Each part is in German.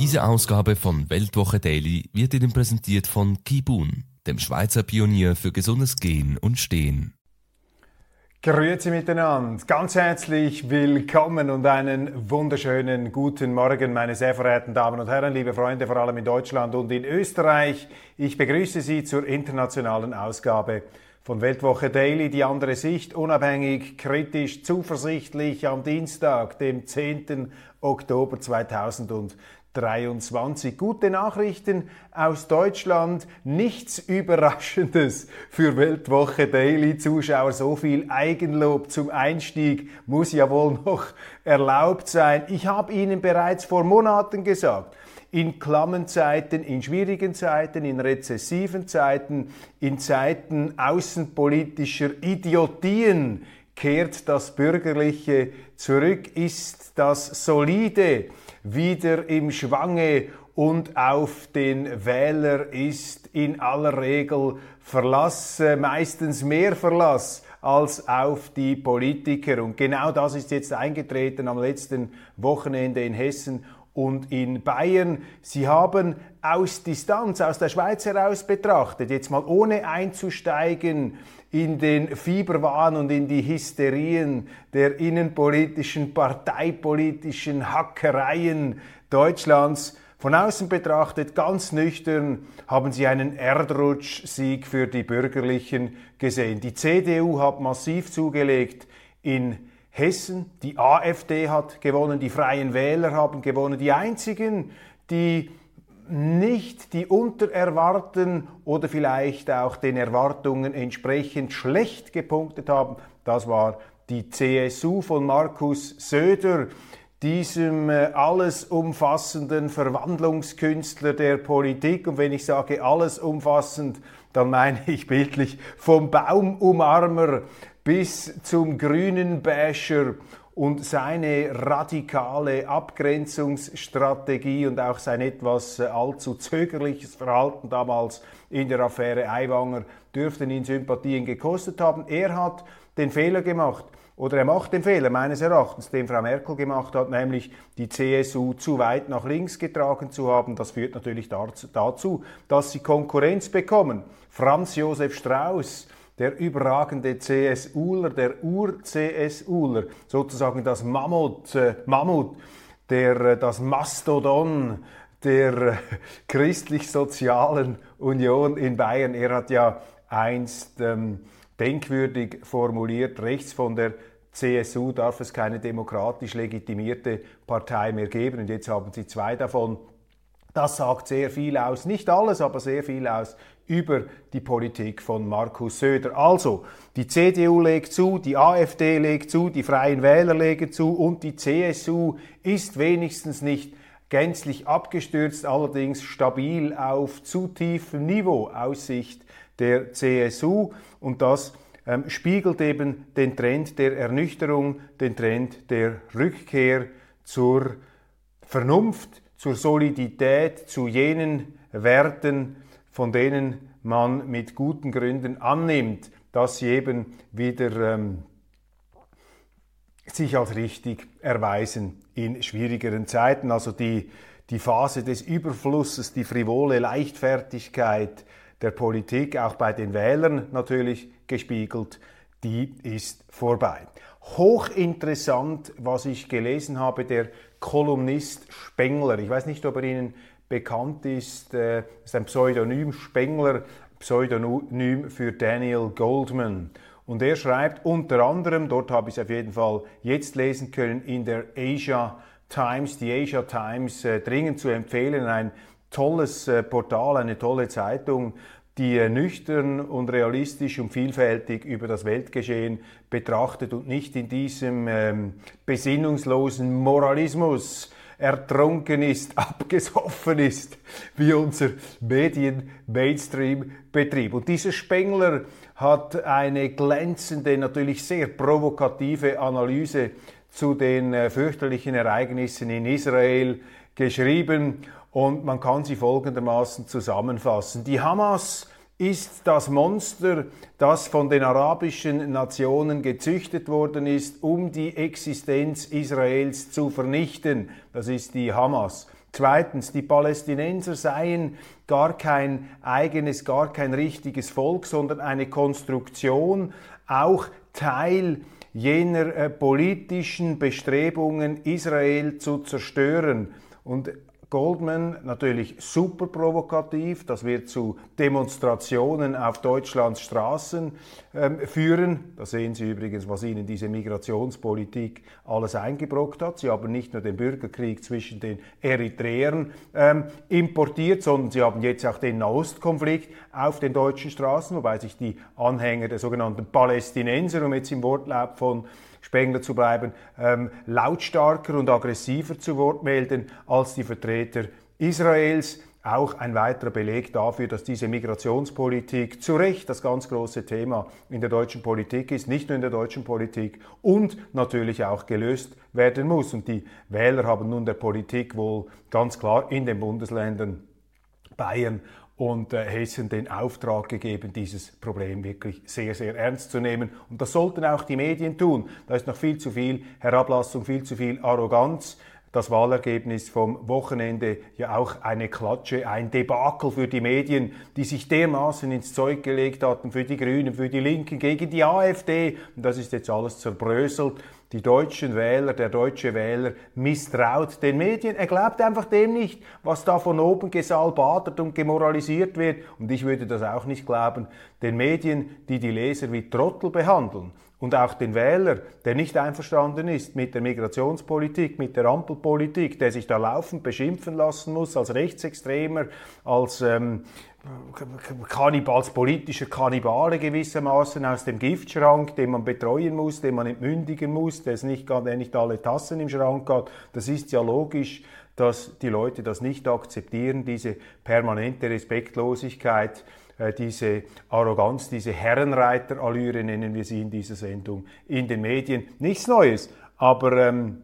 Diese Ausgabe von Weltwoche Daily wird Ihnen präsentiert von Kibun, dem Schweizer Pionier für gesundes Gehen und Stehen. Grüezi miteinander, ganz herzlich willkommen und einen wunderschönen guten Morgen, meine sehr verehrten Damen und Herren, liebe Freunde, vor allem in Deutschland und in Österreich. Ich begrüße Sie zur internationalen Ausgabe von Weltwoche Daily, die andere Sicht, unabhängig, kritisch, zuversichtlich am Dienstag, dem 10. Oktober 2020. 23. Gute Nachrichten aus Deutschland. Nichts Überraschendes für Weltwoche Daily Zuschauer. So viel Eigenlob zum Einstieg muss ja wohl noch erlaubt sein. Ich habe Ihnen bereits vor Monaten gesagt, in Klammenzeiten, in schwierigen Zeiten, in rezessiven Zeiten, in Zeiten außenpolitischer Idiotien kehrt das Bürgerliche zurück, ist das Solide wieder im Schwange und auf den Wähler ist in aller Regel Verlass, äh, meistens mehr Verlass als auf die Politiker. Und genau das ist jetzt eingetreten am letzten Wochenende in Hessen und in Bayern. Sie haben aus Distanz, aus der Schweiz heraus betrachtet, jetzt mal ohne einzusteigen in den Fieberwahn und in die Hysterien der innenpolitischen, parteipolitischen Hackereien Deutschlands. Von außen betrachtet, ganz nüchtern, haben sie einen Erdrutschsieg für die Bürgerlichen gesehen. Die CDU hat massiv zugelegt in Hessen, die AfD hat gewonnen, die Freien Wähler haben gewonnen. Die einzigen, die nicht die unter Erwarten oder vielleicht auch den Erwartungen entsprechend schlecht gepunktet haben. Das war die CSU von Markus Söder, diesem äh, alles umfassenden Verwandlungskünstler der Politik. Und wenn ich sage alles umfassend, dann meine ich bildlich vom Baumumarmer bis zum grünen Basher und seine radikale Abgrenzungsstrategie und auch sein etwas äh, allzu zögerliches Verhalten damals in der Affäre Aiwanger dürften ihn Sympathien gekostet haben. Er hat den Fehler gemacht, oder er macht den Fehler meines Erachtens, den Frau Merkel gemacht hat, nämlich die CSU zu weit nach links getragen zu haben. Das führt natürlich dazu, dass sie Konkurrenz bekommen. Franz Josef Strauß, der überragende CSUler, der Ur-CSUler, sozusagen das Mammut, äh, Mammut der, äh, das Mastodon der äh, christlich-sozialen Union in Bayern. Er hat ja einst ähm, denkwürdig formuliert, rechts von der CSU darf es keine demokratisch legitimierte Partei mehr geben. Und jetzt haben sie zwei davon. Das sagt sehr viel aus, nicht alles, aber sehr viel aus über die Politik von Markus Söder. Also, die CDU legt zu, die AfD legt zu, die Freien Wähler legen zu und die CSU ist wenigstens nicht gänzlich abgestürzt, allerdings stabil auf zu tiefem Niveau aus Sicht der CSU und das ähm, spiegelt eben den Trend der Ernüchterung, den Trend der Rückkehr zur Vernunft, zur Solidität, zu jenen Werten, von denen man mit guten Gründen annimmt, dass sie eben wieder ähm, sich als richtig erweisen in schwierigeren Zeiten. Also die, die Phase des Überflusses, die frivole Leichtfertigkeit der Politik, auch bei den Wählern natürlich gespiegelt, die ist vorbei. Hochinteressant, was ich gelesen habe, der Kolumnist Spengler. Ich weiß nicht, ob er Ihnen bekannt ist, äh, ist ein Pseudonym Spengler, Pseudonym für Daniel Goldman. Und er schreibt unter anderem, dort habe ich es auf jeden Fall jetzt lesen können, in der Asia Times, die Asia Times äh, dringend zu empfehlen, ein tolles äh, Portal, eine tolle Zeitung, die äh, nüchtern und realistisch und vielfältig über das Weltgeschehen betrachtet und nicht in diesem ähm, besinnungslosen Moralismus ertrunken ist, abgesoffen ist, wie unser Medien-Mainstream-Betrieb. Und dieser Spengler hat eine glänzende, natürlich sehr provokative Analyse zu den äh, fürchterlichen Ereignissen in Israel geschrieben und man kann sie folgendermaßen zusammenfassen. Die Hamas ist das Monster, das von den arabischen Nationen gezüchtet worden ist, um die Existenz Israels zu vernichten. Das ist die Hamas. Zweitens, die Palästinenser seien gar kein eigenes, gar kein richtiges Volk, sondern eine Konstruktion, auch Teil jener äh, politischen Bestrebungen, Israel zu zerstören. Und Goldman natürlich super provokativ, das wird zu Demonstrationen auf Deutschlands Straßen ähm, führen. Da sehen Sie übrigens, was Ihnen diese Migrationspolitik alles eingebrockt hat. Sie haben nicht nur den Bürgerkrieg zwischen den Eritreern ähm, importiert, sondern Sie haben jetzt auch den Nahostkonflikt auf den deutschen Straßen, wobei sich die Anhänger der sogenannten Palästinenser, um jetzt im Wortlaut von Spengler zu bleiben, ähm, lautstarker und aggressiver zu Wort melden als die Vertreter Israels. Auch ein weiterer Beleg dafür, dass diese Migrationspolitik zu Recht das ganz große Thema in der deutschen Politik ist, nicht nur in der deutschen Politik und natürlich auch gelöst werden muss. Und die Wähler haben nun der Politik wohl ganz klar in den Bundesländern Bayern und äh, Hessen den Auftrag gegeben, dieses Problem wirklich sehr, sehr ernst zu nehmen. Und das sollten auch die Medien tun. Da ist noch viel zu viel Herablassung, viel zu viel Arroganz. Das Wahlergebnis vom Wochenende ja auch eine Klatsche, ein Debakel für die Medien, die sich dermaßen ins Zeug gelegt hatten für die Grünen, für die Linken, gegen die AfD. Und das ist jetzt alles zerbröselt die deutschen Wähler, der deutsche Wähler misstraut den Medien. Er glaubt einfach dem nicht, was da von oben gesalbadert und gemoralisiert wird. Und ich würde das auch nicht glauben, den Medien, die die Leser wie Trottel behandeln. Und auch den Wähler, der nicht einverstanden ist mit der Migrationspolitik, mit der Ampelpolitik, der sich da laufend beschimpfen lassen muss als Rechtsextremer, als ähm, als politischer Kannibale gewissermaßen aus dem Giftschrank, den man betreuen muss, den man entmündigen muss, der, nicht, der nicht alle Tassen im Schrank hat. Das ist ja logisch, dass die Leute das nicht akzeptieren, diese permanente Respektlosigkeit, diese Arroganz, diese Herrenreiterallüre nennen wir sie in dieser Sendung in den Medien. Nichts Neues, aber ähm,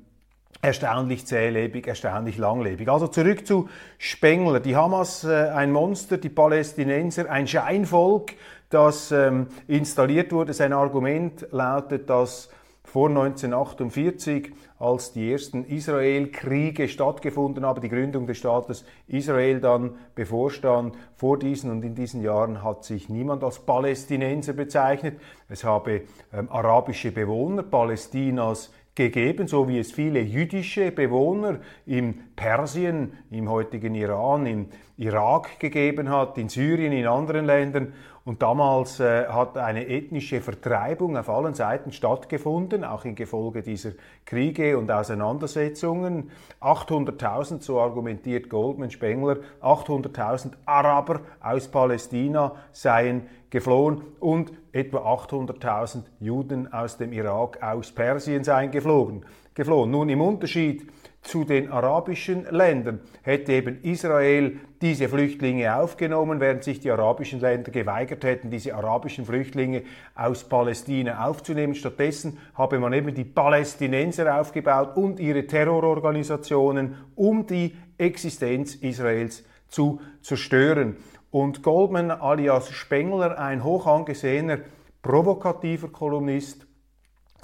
erstaunlich zählebig, erstaunlich langlebig. Also zurück zu Spengler. Die Hamas äh, ein Monster, die Palästinenser ein Scheinvolk, das ähm, installiert wurde. Sein Argument lautet, dass vor 1948, als die ersten Israel-Kriege stattgefunden haben, die Gründung des Staates Israel dann bevorstand, vor diesen und in diesen Jahren hat sich niemand als Palästinenser bezeichnet. Es habe ähm, arabische Bewohner Palästinas gegeben, so wie es viele jüdische Bewohner in Persien, im heutigen Iran, im Irak gegeben hat, in Syrien, in anderen Ländern. Und damals äh, hat eine ethnische Vertreibung auf allen Seiten stattgefunden, auch in Gefolge dieser Kriege und Auseinandersetzungen. 800.000, so argumentiert Goldman Spengler, 800.000 Araber aus Palästina seien geflohen und etwa 800.000 Juden aus dem Irak, aus Persien seien geflogen. geflohen. Nun im Unterschied zu den arabischen Ländern hätte eben Israel diese Flüchtlinge aufgenommen, während sich die arabischen Länder geweigert hätten, diese arabischen Flüchtlinge aus Palästina aufzunehmen. Stattdessen habe man eben die Palästinenser aufgebaut und ihre Terrororganisationen, um die Existenz Israels zu zerstören. Und Goldman alias Spengler, ein hoch angesehener, provokativer Kolumnist,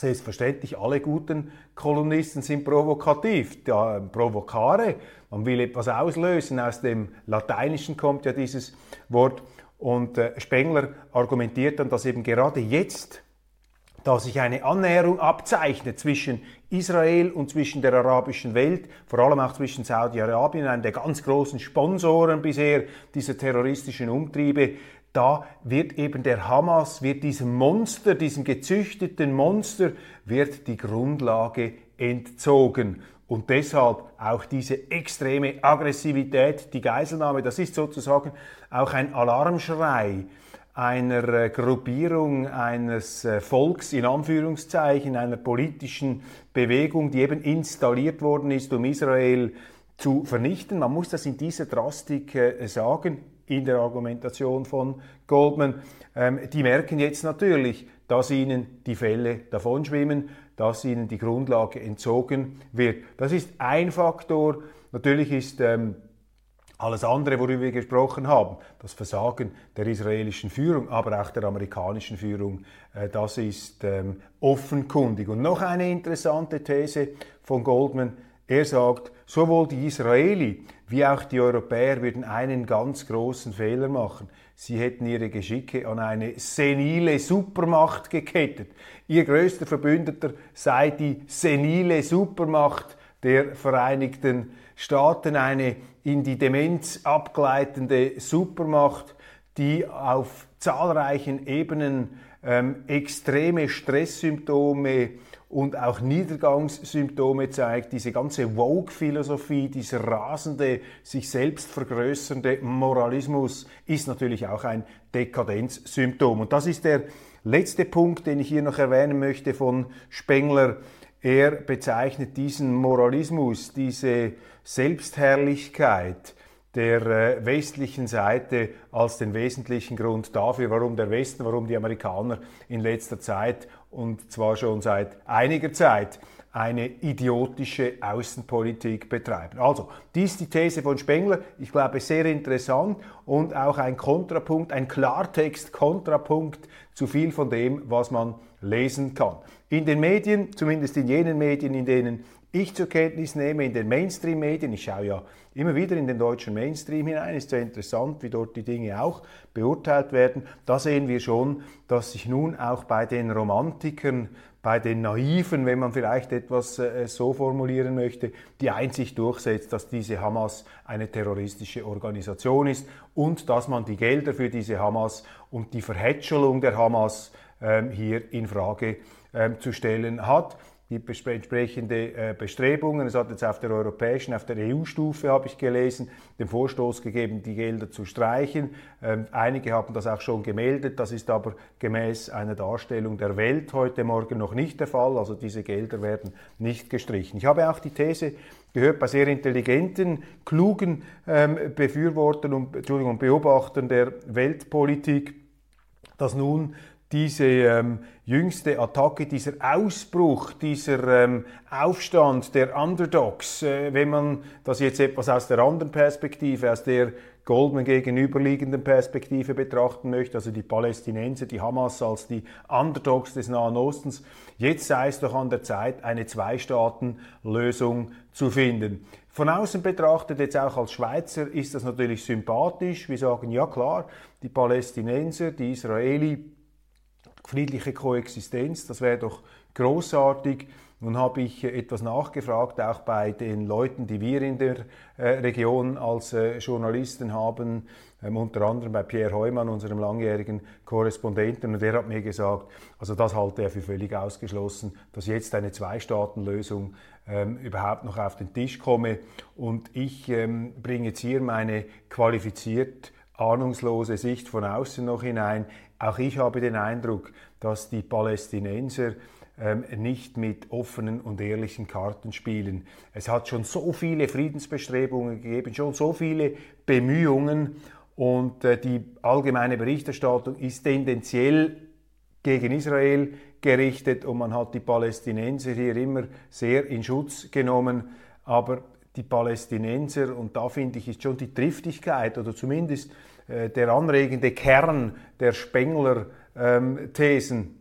Selbstverständlich, alle guten Kolumnisten sind provokativ, ja, provocare. Man will etwas auslösen. Aus dem Lateinischen kommt ja dieses Wort. Und äh, Spengler argumentiert dann, dass eben gerade jetzt da sich eine Annäherung abzeichnet zwischen Israel und zwischen der arabischen Welt, vor allem auch zwischen Saudi-Arabien, einem der ganz großen Sponsoren bisher dieser terroristischen Umtriebe, da wird eben der Hamas, wird diesem Monster, diesem gezüchteten Monster, wird die Grundlage entzogen. Und deshalb auch diese extreme Aggressivität, die Geiselnahme, das ist sozusagen auch ein Alarmschrei einer äh, Gruppierung, eines äh, Volks in Anführungszeichen, einer politischen Bewegung, die eben installiert worden ist, um Israel zu vernichten. Man muss das in dieser Drastik äh, sagen, in der Argumentation von Goldman. Ähm, die merken jetzt natürlich, dass ihnen die Fälle davonschwimmen, dass ihnen die Grundlage entzogen wird. Das ist ein Faktor. Natürlich ist ähm, alles andere, worüber wir gesprochen haben, das Versagen der israelischen Führung, aber auch der amerikanischen Führung, äh, das ist ähm, offenkundig. Und noch eine interessante These von Goldman. Er sagt, sowohl die Israeli wie auch die Europäer würden einen ganz großen Fehler machen. Sie hätten ihre Geschicke an eine senile Supermacht gekettet. Ihr größter Verbündeter sei die senile Supermacht der Vereinigten Staaten, eine in die Demenz abgleitende Supermacht, die auf zahlreichen Ebenen ähm, extreme Stresssymptome und auch Niedergangssymptome zeigt. Diese ganze Vogue-Philosophie, dieser rasende, sich selbst vergrößernde Moralismus ist natürlich auch ein Dekadenzsymptom. Und das ist der letzte Punkt, den ich hier noch erwähnen möchte von Spengler. Er bezeichnet diesen Moralismus, diese Selbstherrlichkeit der äh, westlichen Seite als den wesentlichen Grund dafür, warum der Westen, warum die Amerikaner in letzter Zeit und zwar schon seit einiger Zeit eine idiotische Außenpolitik betreiben. Also, dies die These von Spengler. Ich glaube, sehr interessant und auch ein Kontrapunkt, ein Klartext-Kontrapunkt zu viel von dem, was man lesen kann. In den Medien, zumindest in jenen Medien, in denen ich zur Kenntnis nehme in den Mainstream-Medien, ich schaue ja immer wieder in den deutschen Mainstream hinein, ist sehr interessant, wie dort die Dinge auch beurteilt werden. Da sehen wir schon, dass sich nun auch bei den Romantikern, bei den Naiven, wenn man vielleicht etwas äh, so formulieren möchte, die Einsicht durchsetzt, dass diese Hamas eine terroristische Organisation ist und dass man die Gelder für diese Hamas und die Verhätschelung der Hamas ähm, hier in Frage ähm, zu stellen hat gibt entsprechende äh, Bestrebungen. Es hat jetzt auf der europäischen, auf der EU-Stufe, habe ich gelesen, den Vorstoß gegeben, die Gelder zu streichen. Ähm, einige haben das auch schon gemeldet. Das ist aber gemäß einer Darstellung der Welt heute Morgen noch nicht der Fall. Also diese Gelder werden nicht gestrichen. Ich habe auch die These gehört bei sehr intelligenten, klugen ähm, Befürwortern und Beobachtern der Weltpolitik, dass nun diese ähm, jüngste Attacke, dieser Ausbruch, dieser ähm, Aufstand der Underdogs, äh, wenn man das jetzt etwas aus der anderen Perspektive, aus der Goldman gegenüberliegenden Perspektive betrachten möchte, also die Palästinenser, die Hamas als die Underdogs des Nahen Ostens, jetzt sei es doch an der Zeit, eine Zwei-Staaten-Lösung zu finden. Von außen betrachtet, jetzt auch als Schweizer, ist das natürlich sympathisch. Wir sagen, ja klar, die Palästinenser, die Israeli, friedliche Koexistenz, das wäre doch großartig. Nun habe ich etwas nachgefragt, auch bei den Leuten, die wir in der äh, Region als äh, Journalisten haben, ähm, unter anderem bei Pierre Heumann, unserem langjährigen Korrespondenten, und der hat mir gesagt, also das halte er für völlig ausgeschlossen, dass jetzt eine Zwei-Staaten-Lösung ähm, überhaupt noch auf den Tisch komme. Und ich ähm, bringe jetzt hier meine qualifiziert ahnungslose Sicht von außen noch hinein. Auch ich habe den Eindruck, dass die Palästinenser ähm, nicht mit offenen und ehrlichen Karten spielen. Es hat schon so viele Friedensbestrebungen gegeben, schon so viele Bemühungen und äh, die allgemeine Berichterstattung ist tendenziell gegen Israel gerichtet und man hat die Palästinenser hier immer sehr in Schutz genommen. Aber die Palästinenser, und da finde ich, ist schon die Triftigkeit oder zumindest äh, der anregende Kern der Spengler-Thesen, ähm,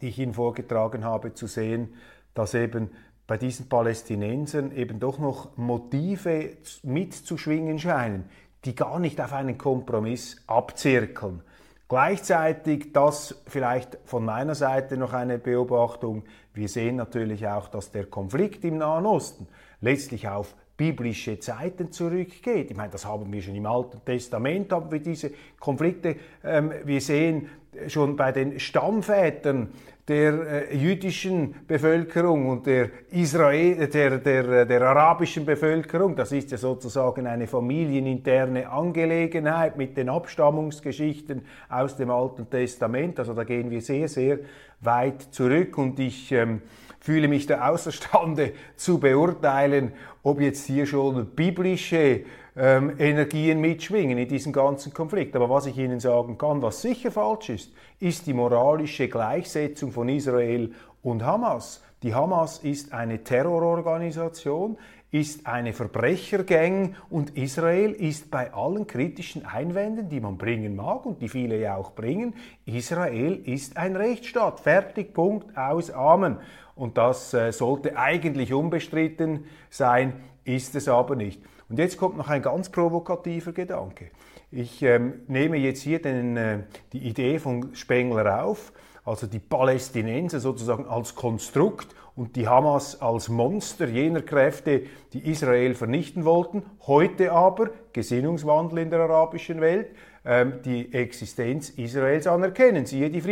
die ich Ihnen vorgetragen habe, zu sehen, dass eben bei diesen Palästinensern eben doch noch Motive mitzuschwingen scheinen, die gar nicht auf einen Kompromiss abzirkeln. Gleichzeitig, das vielleicht von meiner Seite noch eine Beobachtung, wir sehen natürlich auch, dass der Konflikt im Nahen Osten letztlich auf biblische Zeiten zurückgeht. Ich meine, das haben wir schon im Alten Testament, haben wir diese Konflikte. Ähm, wir sehen schon bei den Stammvätern der äh, jüdischen Bevölkerung und der, Israel, der, der, der arabischen Bevölkerung. Das ist ja sozusagen eine familieninterne Angelegenheit mit den Abstammungsgeschichten aus dem Alten Testament. Also da gehen wir sehr, sehr weit zurück und ich ähm, fühle mich da außerstande zu beurteilen, ob jetzt hier schon biblische ähm, Energien mitschwingen in diesem ganzen Konflikt. Aber was ich Ihnen sagen kann, was sicher falsch ist, ist die moralische Gleichsetzung von Israel und Hamas. Die Hamas ist eine Terrororganisation, ist eine Verbrechergang und Israel ist bei allen kritischen Einwänden, die man bringen mag und die viele ja auch bringen, Israel ist ein Rechtsstaat. Fertig, Punkt, aus, Amen. Und das äh, sollte eigentlich unbestritten sein, ist es aber nicht. Und jetzt kommt noch ein ganz provokativer Gedanke. Ich ähm, nehme jetzt hier den, äh, die Idee von Spengler auf, also die Palästinenser sozusagen als Konstrukt und die Hamas als Monster jener Kräfte, die Israel vernichten wollten, heute aber Gesinnungswandel in der arabischen Welt, ähm, die Existenz Israels anerkennen. Siehe die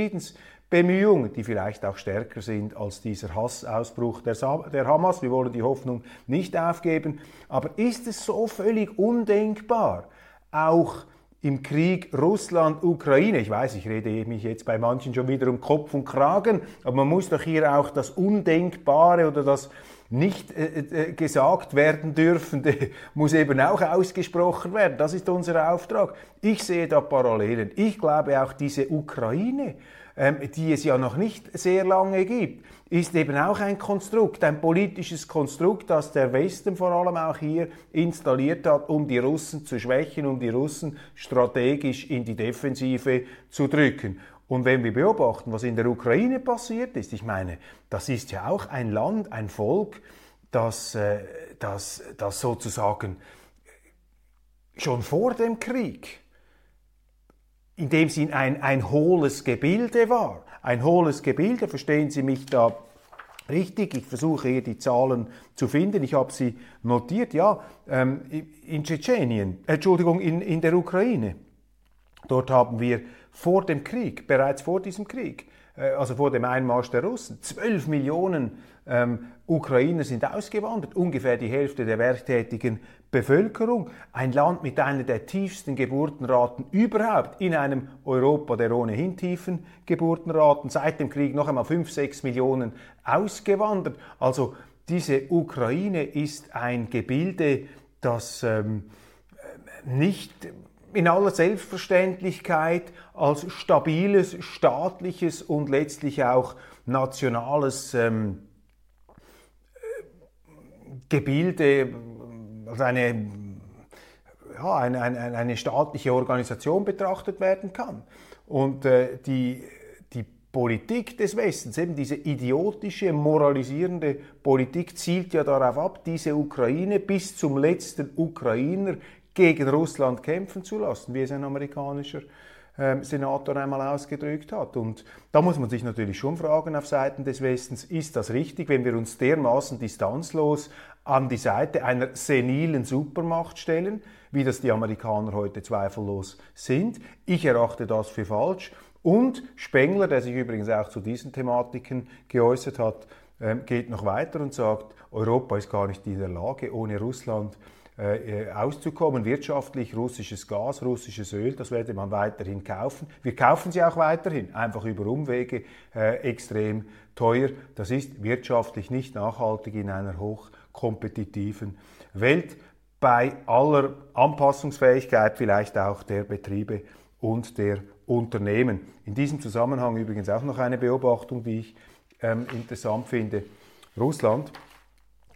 Friedensbemühungen, die vielleicht auch stärker sind als dieser Hassausbruch der, der Hamas. Wir wollen die Hoffnung nicht aufgeben. Aber ist es so völlig undenkbar, auch im Krieg Russland-Ukraine. Ich weiß, ich rede mich jetzt bei manchen schon wieder um Kopf und Kragen, aber man muss doch hier auch das Undenkbare oder das nicht äh, äh, gesagt werden dürfende muss eben auch ausgesprochen werden. Das ist unser Auftrag. Ich sehe da Parallelen. Ich glaube auch diese Ukraine, die es ja noch nicht sehr lange gibt, ist eben auch ein Konstrukt, ein politisches Konstrukt, das der Westen vor allem auch hier installiert hat, um die Russen zu schwächen, um die Russen strategisch in die Defensive zu drücken. Und wenn wir beobachten, was in der Ukraine passiert ist, ich meine, das ist ja auch ein Land, ein Volk, das, äh, das, das sozusagen schon vor dem Krieg in dem Sinn ein, ein hohles Gebilde war. Ein hohles Gebilde, verstehen Sie mich da richtig? Ich versuche hier die Zahlen zu finden. Ich habe sie notiert. Ja, ähm, in Tschetschenien, Entschuldigung, in, in der Ukraine. Dort haben wir vor dem Krieg, bereits vor diesem Krieg, äh, also vor dem Einmarsch der Russen, 12 Millionen ähm, Ukrainer sind ausgewandert, ungefähr die Hälfte der werktätigen Bevölkerung. Ein Land mit einer der tiefsten Geburtenraten überhaupt in einem Europa der ohnehin tiefen Geburtenraten. Seit dem Krieg noch einmal 5, 6 Millionen ausgewandert. Also diese Ukraine ist ein Gebilde, das ähm, nicht in aller Selbstverständlichkeit als stabiles, staatliches und letztlich auch nationales ähm, Gebilde, also eine, ja, eine, eine, eine staatliche Organisation betrachtet werden kann. Und äh, die, die Politik des Westens, eben diese idiotische, moralisierende Politik, zielt ja darauf ab, diese Ukraine bis zum letzten Ukrainer gegen Russland kämpfen zu lassen, wie es ein amerikanischer ähm, Senator einmal ausgedrückt hat. Und da muss man sich natürlich schon fragen auf Seiten des Westens, ist das richtig, wenn wir uns dermaßen distanzlos an die Seite einer senilen Supermacht stellen, wie das die Amerikaner heute zweifellos sind? Ich erachte das für falsch. Und Spengler, der sich übrigens auch zu diesen Thematiken geäußert hat, ähm, geht noch weiter und sagt, Europa ist gar nicht in der Lage, ohne Russland äh, äh, auszukommen. Wirtschaftlich russisches Gas, russisches Öl, das werde man weiterhin kaufen. Wir kaufen sie auch weiterhin, einfach über Umwege, äh, extrem teuer. Das ist wirtschaftlich nicht nachhaltig in einer hochkompetitiven Welt. Bei aller Anpassungsfähigkeit vielleicht auch der Betriebe und der Unternehmen. In diesem Zusammenhang übrigens auch noch eine Beobachtung, die ich ähm, interessant finde. Russland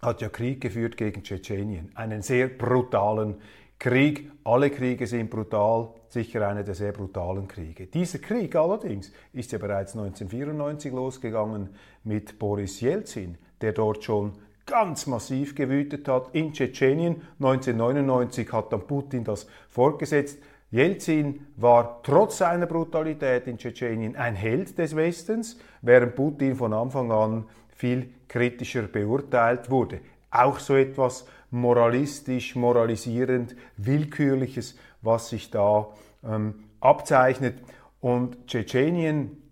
hat ja Krieg geführt gegen Tschetschenien. Einen sehr brutalen Krieg. Alle Kriege sind brutal, sicher einer der sehr brutalen Kriege. Dieser Krieg allerdings ist ja bereits 1994 losgegangen mit Boris Jelzin, der dort schon ganz massiv gewütet hat in Tschetschenien. 1999 hat dann Putin das fortgesetzt. Jelzin war trotz seiner Brutalität in Tschetschenien ein Held des Westens, während Putin von Anfang an viel kritischer beurteilt wurde. Auch so etwas moralistisch, moralisierend, willkürliches, was sich da ähm, abzeichnet. Und Tschetschenien,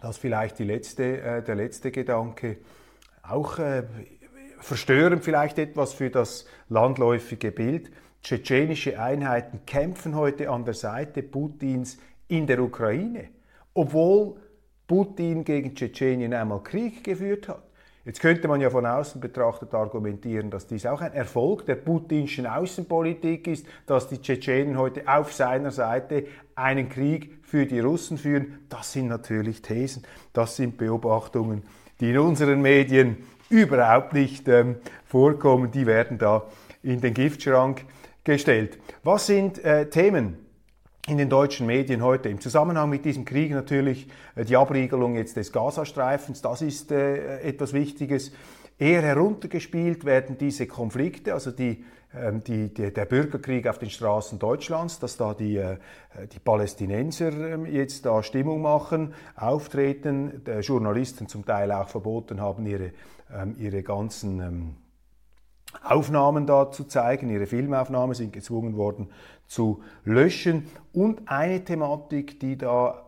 das vielleicht die letzte, äh, der letzte Gedanke, auch äh, verstörend vielleicht etwas für das landläufige Bild. Tschetschenische Einheiten kämpfen heute an der Seite Putins in der Ukraine, obwohl Putin gegen Tschetschenien einmal Krieg geführt hat. Jetzt könnte man ja von außen betrachtet argumentieren, dass dies auch ein Erfolg der putinschen Außenpolitik ist, dass die Tschetschenen heute auf seiner Seite einen Krieg für die Russen führen. Das sind natürlich Thesen, das sind Beobachtungen, die in unseren Medien überhaupt nicht ähm, vorkommen. Die werden da in den Giftschrank gestellt. Was sind äh, Themen? in den deutschen Medien heute. Im Zusammenhang mit diesem Krieg natürlich äh, die Abriegelung jetzt des Gazastreifens, das ist äh, etwas Wichtiges. Eher heruntergespielt werden diese Konflikte, also die, ähm, die, die, der Bürgerkrieg auf den Straßen Deutschlands, dass da die, äh, die Palästinenser ähm, jetzt da Stimmung machen, auftreten, der Journalisten zum Teil auch verboten haben, ihre, ihre ganzen Aufnahmen da zu zeigen. Ihre Filmaufnahmen sind gezwungen worden zu löschen. Und eine Thematik, die da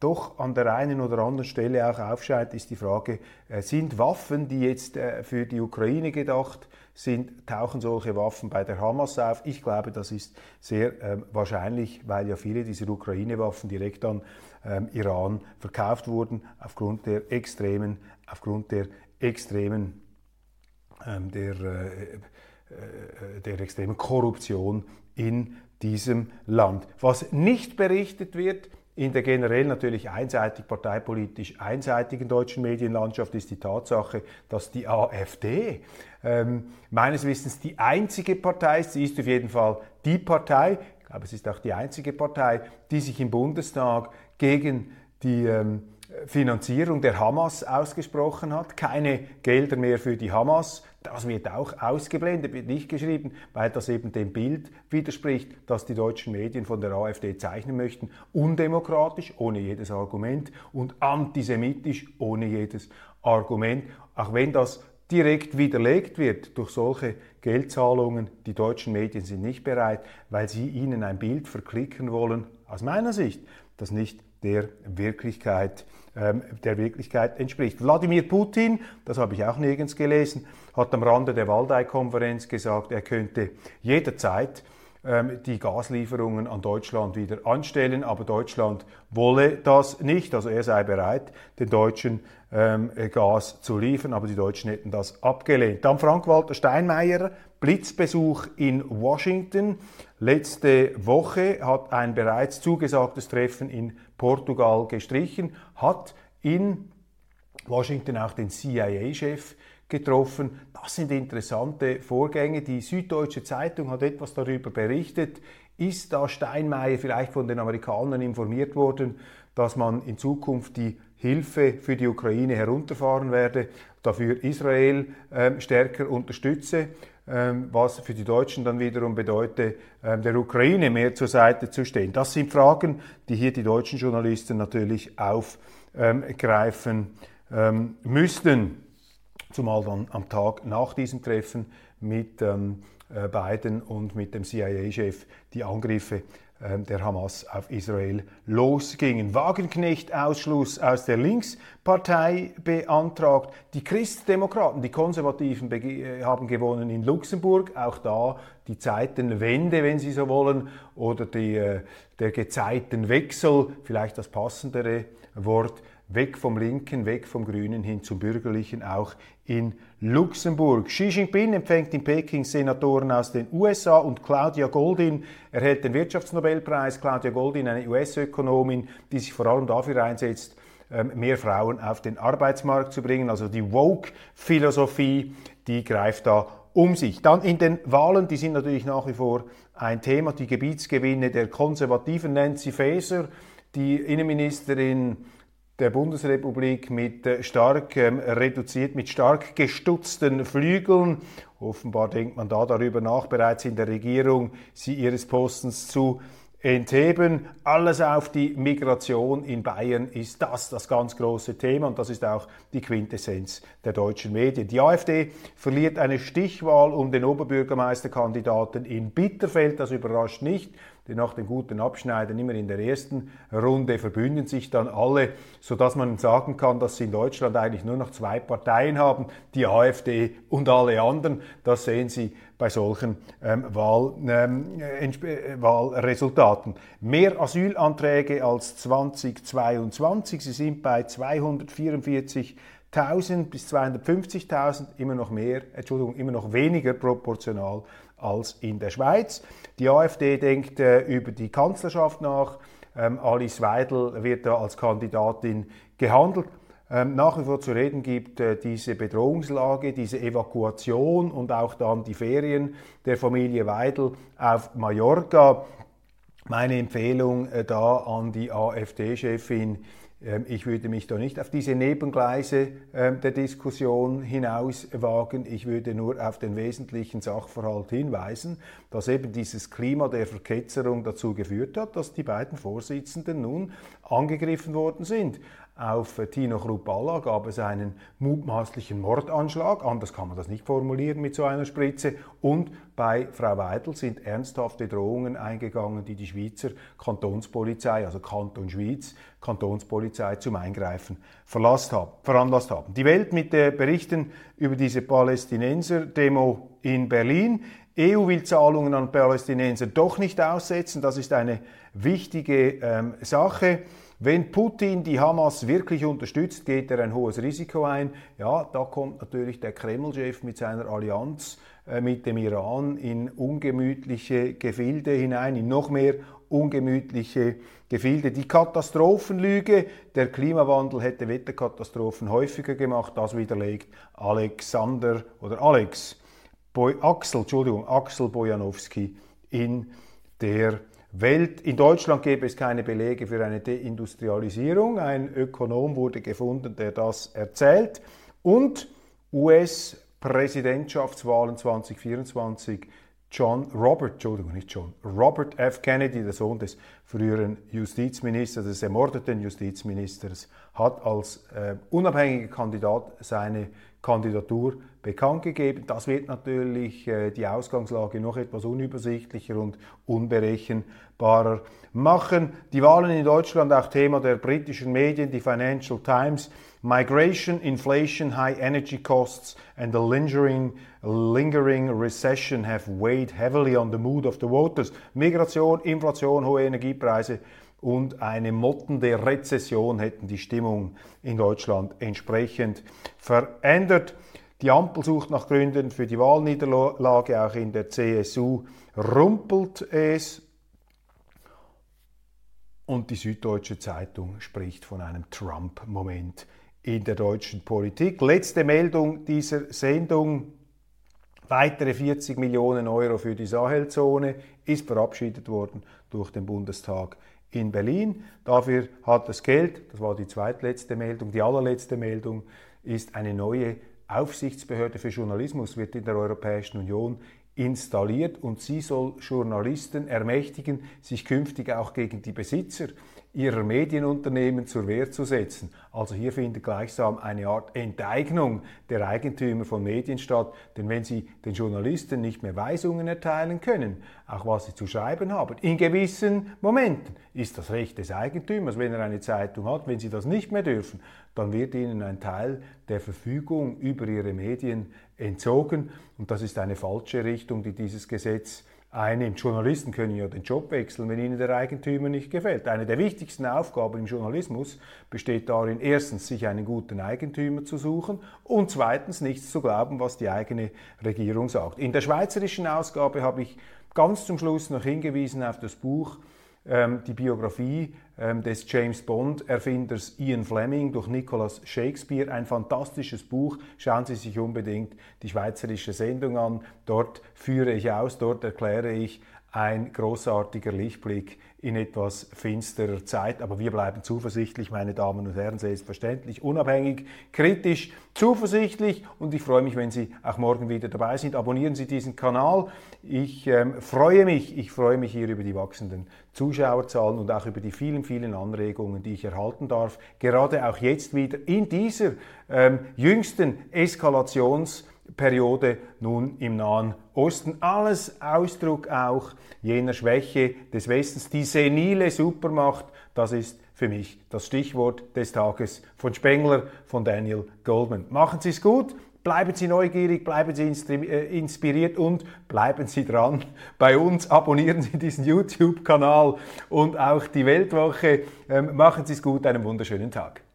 doch an der einen oder anderen Stelle auch aufscheint, ist die Frage, äh, sind Waffen, die jetzt äh, für die Ukraine gedacht sind, tauchen solche Waffen bei der Hamas auf? Ich glaube, das ist sehr äh, wahrscheinlich, weil ja viele dieser Ukraine-Waffen direkt an ähm, Iran verkauft wurden, aufgrund der extremen, aufgrund der extremen ähm, der, äh, äh, der extremen Korruption in diesem Land. Was nicht berichtet wird, in der generell natürlich einseitig parteipolitisch einseitigen deutschen Medienlandschaft ist die Tatsache, dass die AfD ähm, meines Wissens die einzige Partei ist, sie ist auf jeden Fall die Partei, glaube es ist auch die einzige Partei, die sich im Bundestag gegen die ähm, Finanzierung der Hamas ausgesprochen hat, keine Gelder mehr für die Hamas. Das wird auch ausgeblendet, wird nicht geschrieben, weil das eben dem Bild widerspricht, das die deutschen Medien von der AfD zeichnen möchten. Undemokratisch, ohne jedes Argument und antisemitisch, ohne jedes Argument. Auch wenn das direkt widerlegt wird durch solche Geldzahlungen. Die deutschen Medien sind nicht bereit, weil sie ihnen ein Bild verklicken wollen, aus meiner Sicht, das nicht der Wirklichkeit, ähm, der Wirklichkeit entspricht. Wladimir Putin, das habe ich auch nirgends gelesen, hat am Rande der Waldei-Konferenz gesagt, er könnte jederzeit ähm, die Gaslieferungen an Deutschland wieder anstellen, aber Deutschland wolle das nicht. Also er sei bereit, den Deutschen ähm, Gas zu liefern, aber die Deutschen hätten das abgelehnt. Dann Frank-Walter Steinmeier, Blitzbesuch in Washington. Letzte Woche hat ein bereits zugesagtes Treffen in Portugal gestrichen, hat in Washington auch den CIA-Chef getroffen. Das sind interessante Vorgänge. Die Süddeutsche Zeitung hat etwas darüber berichtet. Ist da Steinmeier vielleicht von den Amerikanern informiert worden, dass man in Zukunft die Hilfe für die Ukraine herunterfahren werde, dafür Israel äh, stärker unterstütze? Ähm, was für die Deutschen dann wiederum bedeutet, ähm, der Ukraine mehr zur Seite zu stehen. Das sind Fragen, die hier die deutschen Journalisten natürlich aufgreifen ähm, müssten, zumal dann am Tag nach diesem Treffen mit äh, Biden und mit dem CIA-Chef die Angriffe der Hamas auf Israel losgingen. Wagenknecht-Ausschluss aus der Linkspartei beantragt. Die Christdemokraten, die Konservativen äh, haben gewonnen in Luxemburg. Auch da die Zeitenwende, wenn Sie so wollen, oder die, äh, der Gezeitenwechsel, vielleicht das passendere Wort weg vom Linken, weg vom Grünen hin zum Bürgerlichen, auch in Luxemburg. Xi Jinping empfängt in Peking Senatoren aus den USA und Claudia Goldin erhält den Wirtschaftsnobelpreis. Claudia Goldin, eine US-Ökonomin, die sich vor allem dafür einsetzt, ähm, mehr Frauen auf den Arbeitsmarkt zu bringen. Also die Woke-Philosophie, die greift da um sich. Dann in den Wahlen, die sind natürlich nach wie vor ein Thema, die Gebietsgewinne der konservativen Nancy Faeser, die Innenministerin der Bundesrepublik mit äh, stark ähm, reduziert, mit stark gestutzten Flügeln. Offenbar denkt man da darüber nach, bereits in der Regierung sie ihres Postens zu entheben. Alles auf die Migration in Bayern ist das das ganz große Thema und das ist auch die Quintessenz der deutschen Medien. Die AfD verliert eine Stichwahl um den Oberbürgermeisterkandidaten in Bitterfeld. Das überrascht nicht denn nach dem guten Abschneiden immer in der ersten Runde verbünden sich dann alle, sodass man sagen kann, dass sie in Deutschland eigentlich nur noch zwei Parteien haben, die AfD und alle anderen. Das sehen Sie bei solchen ähm, Wahl, ähm, äh, Wahlresultaten. Mehr Asylanträge als 2022. Sie sind bei 244 1000 bis 250.000, immer noch mehr, Entschuldigung, immer noch weniger proportional als in der Schweiz. Die AfD denkt äh, über die Kanzlerschaft nach. Ähm, Alice Weidel wird da als Kandidatin gehandelt. Ähm, nach wie vor zu reden gibt äh, diese Bedrohungslage, diese Evakuation und auch dann die Ferien der Familie Weidel auf Mallorca. Meine Empfehlung äh, da an die AfD-Chefin ich würde mich da nicht auf diese Nebengleise ähm, der Diskussion hinaus wagen. Ich würde nur auf den wesentlichen Sachverhalt hinweisen, dass eben dieses Klima der Verketzerung dazu geführt hat, dass die beiden Vorsitzenden nun angegriffen worden sind. Auf Tino Chrupalla gab es einen mutmaßlichen Mordanschlag, anders kann man das nicht formulieren mit so einer Spritze. Und bei Frau Weidel sind ernsthafte Drohungen eingegangen, die die Schweizer Kantonspolizei, also Kanton Schweiz, Kantonspolizei zum Eingreifen veranlasst haben. Die Welt mit den Berichten über diese Palästinenser-Demo in Berlin. EU will Zahlungen an Palästinenser doch nicht aussetzen. Das ist eine wichtige ähm, Sache. Wenn Putin die Hamas wirklich unterstützt, geht er ein hohes Risiko ein. Ja, da kommt natürlich der Kreml-Chef mit seiner Allianz äh, mit dem Iran in ungemütliche Gefilde hinein, in noch mehr ungemütliche Gefilde. Die Katastrophenlüge, der Klimawandel hätte Wetterkatastrophen häufiger gemacht, das widerlegt Alexander oder Alex, Boy, Axel, Entschuldigung, Axel Bojanowski in der Welt. In Deutschland gäbe es keine Belege für eine Deindustrialisierung. Ein Ökonom wurde gefunden, der das erzählt. Und US-Präsidentschaftswahlen 2024. John Robert, Entschuldigung, nicht John, Robert F. Kennedy, der Sohn des früheren Justizministers, des ermordeten Justizministers, hat als äh, unabhängiger Kandidat seine Kandidatur bekannt gegeben. Das wird natürlich äh, die Ausgangslage noch etwas unübersichtlicher und unberechenbarer machen. Die Wahlen in Deutschland auch Thema der britischen Medien, die Financial Times. Migration, inflation, high energy costs and the lingering, lingering recession have weighed heavily on the mood of the voters. Migration, Inflation, hohe Energiepreise und eine mottende Rezession hätten die Stimmung in Deutschland entsprechend verändert. Die Ampel sucht nach Gründen für die Wahlniederlage, auch in der CSU rumpelt es. Und die Süddeutsche Zeitung spricht von einem Trump-Moment in der deutschen Politik. Letzte Meldung dieser Sendung. Weitere 40 Millionen Euro für die Sahelzone ist verabschiedet worden durch den Bundestag in Berlin. Dafür hat das Geld, das war die zweitletzte Meldung, die allerletzte Meldung ist eine neue Aufsichtsbehörde für Journalismus wird in der Europäischen Union installiert und sie soll Journalisten ermächtigen, sich künftig auch gegen die Besitzer ihrer Medienunternehmen zur Wehr zu setzen. Also hier findet gleichsam eine Art Enteignung der Eigentümer von Medien statt, denn wenn sie den Journalisten nicht mehr Weisungen erteilen können, auch was sie zu schreiben haben, in gewissen Momenten ist das Recht des Eigentümers, wenn er eine Zeitung hat, wenn sie das nicht mehr dürfen, dann wird ihnen ein Teil der Verfügung über ihre Medien entzogen und das ist eine falsche Richtung, die dieses Gesetz einnimmt. Journalisten können ja den Job wechseln, wenn ihnen der Eigentümer nicht gefällt. Eine der wichtigsten Aufgaben im Journalismus besteht darin, erstens sich einen guten Eigentümer zu suchen und zweitens nichts zu glauben, was die eigene Regierung sagt. In der schweizerischen Ausgabe habe ich ganz zum Schluss noch hingewiesen auf das Buch ähm, die Biografie ähm, des James Bond-Erfinders Ian Fleming durch Nicholas Shakespeare. Ein fantastisches Buch. Schauen Sie sich unbedingt die schweizerische Sendung an. Dort führe ich aus, dort erkläre ich ein großartiger Lichtblick in etwas finsterer Zeit. Aber wir bleiben zuversichtlich, meine Damen und Herren, selbstverständlich, unabhängig, kritisch, zuversichtlich und ich freue mich, wenn Sie auch morgen wieder dabei sind. Abonnieren Sie diesen Kanal. Ich ähm, freue mich, ich freue mich hier über die wachsenden Zuschauerzahlen und auch über die vielen, vielen Anregungen, die ich erhalten darf. Gerade auch jetzt wieder in dieser ähm, jüngsten Eskalations- Periode nun im Nahen Osten. Alles Ausdruck auch jener Schwäche des Westens. Die senile Supermacht, das ist für mich das Stichwort des Tages von Spengler, von Daniel Goldman. Machen Sie es gut, bleiben Sie neugierig, bleiben Sie äh, inspiriert und bleiben Sie dran bei uns. Abonnieren Sie diesen YouTube-Kanal und auch die Weltwoche. Ähm, machen Sie es gut, einen wunderschönen Tag.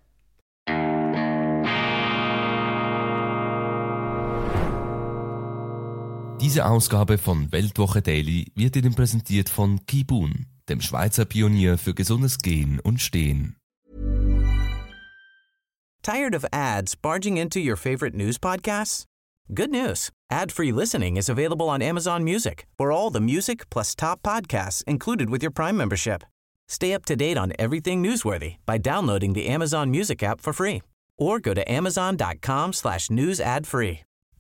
Diese Ausgabe von Weltwoche Daily wird Ihnen präsentiert von Kibun, dem Schweizer Pionier für gesundes Gehen und Stehen. Tired of ads barging into your favorite news podcasts? Good news. Ad-free listening is available on Amazon Music. For all the music plus top podcasts included with your Prime membership. Stay up to date on everything newsworthy by downloading the Amazon Music app for free or go to amazon.com slash news ad free.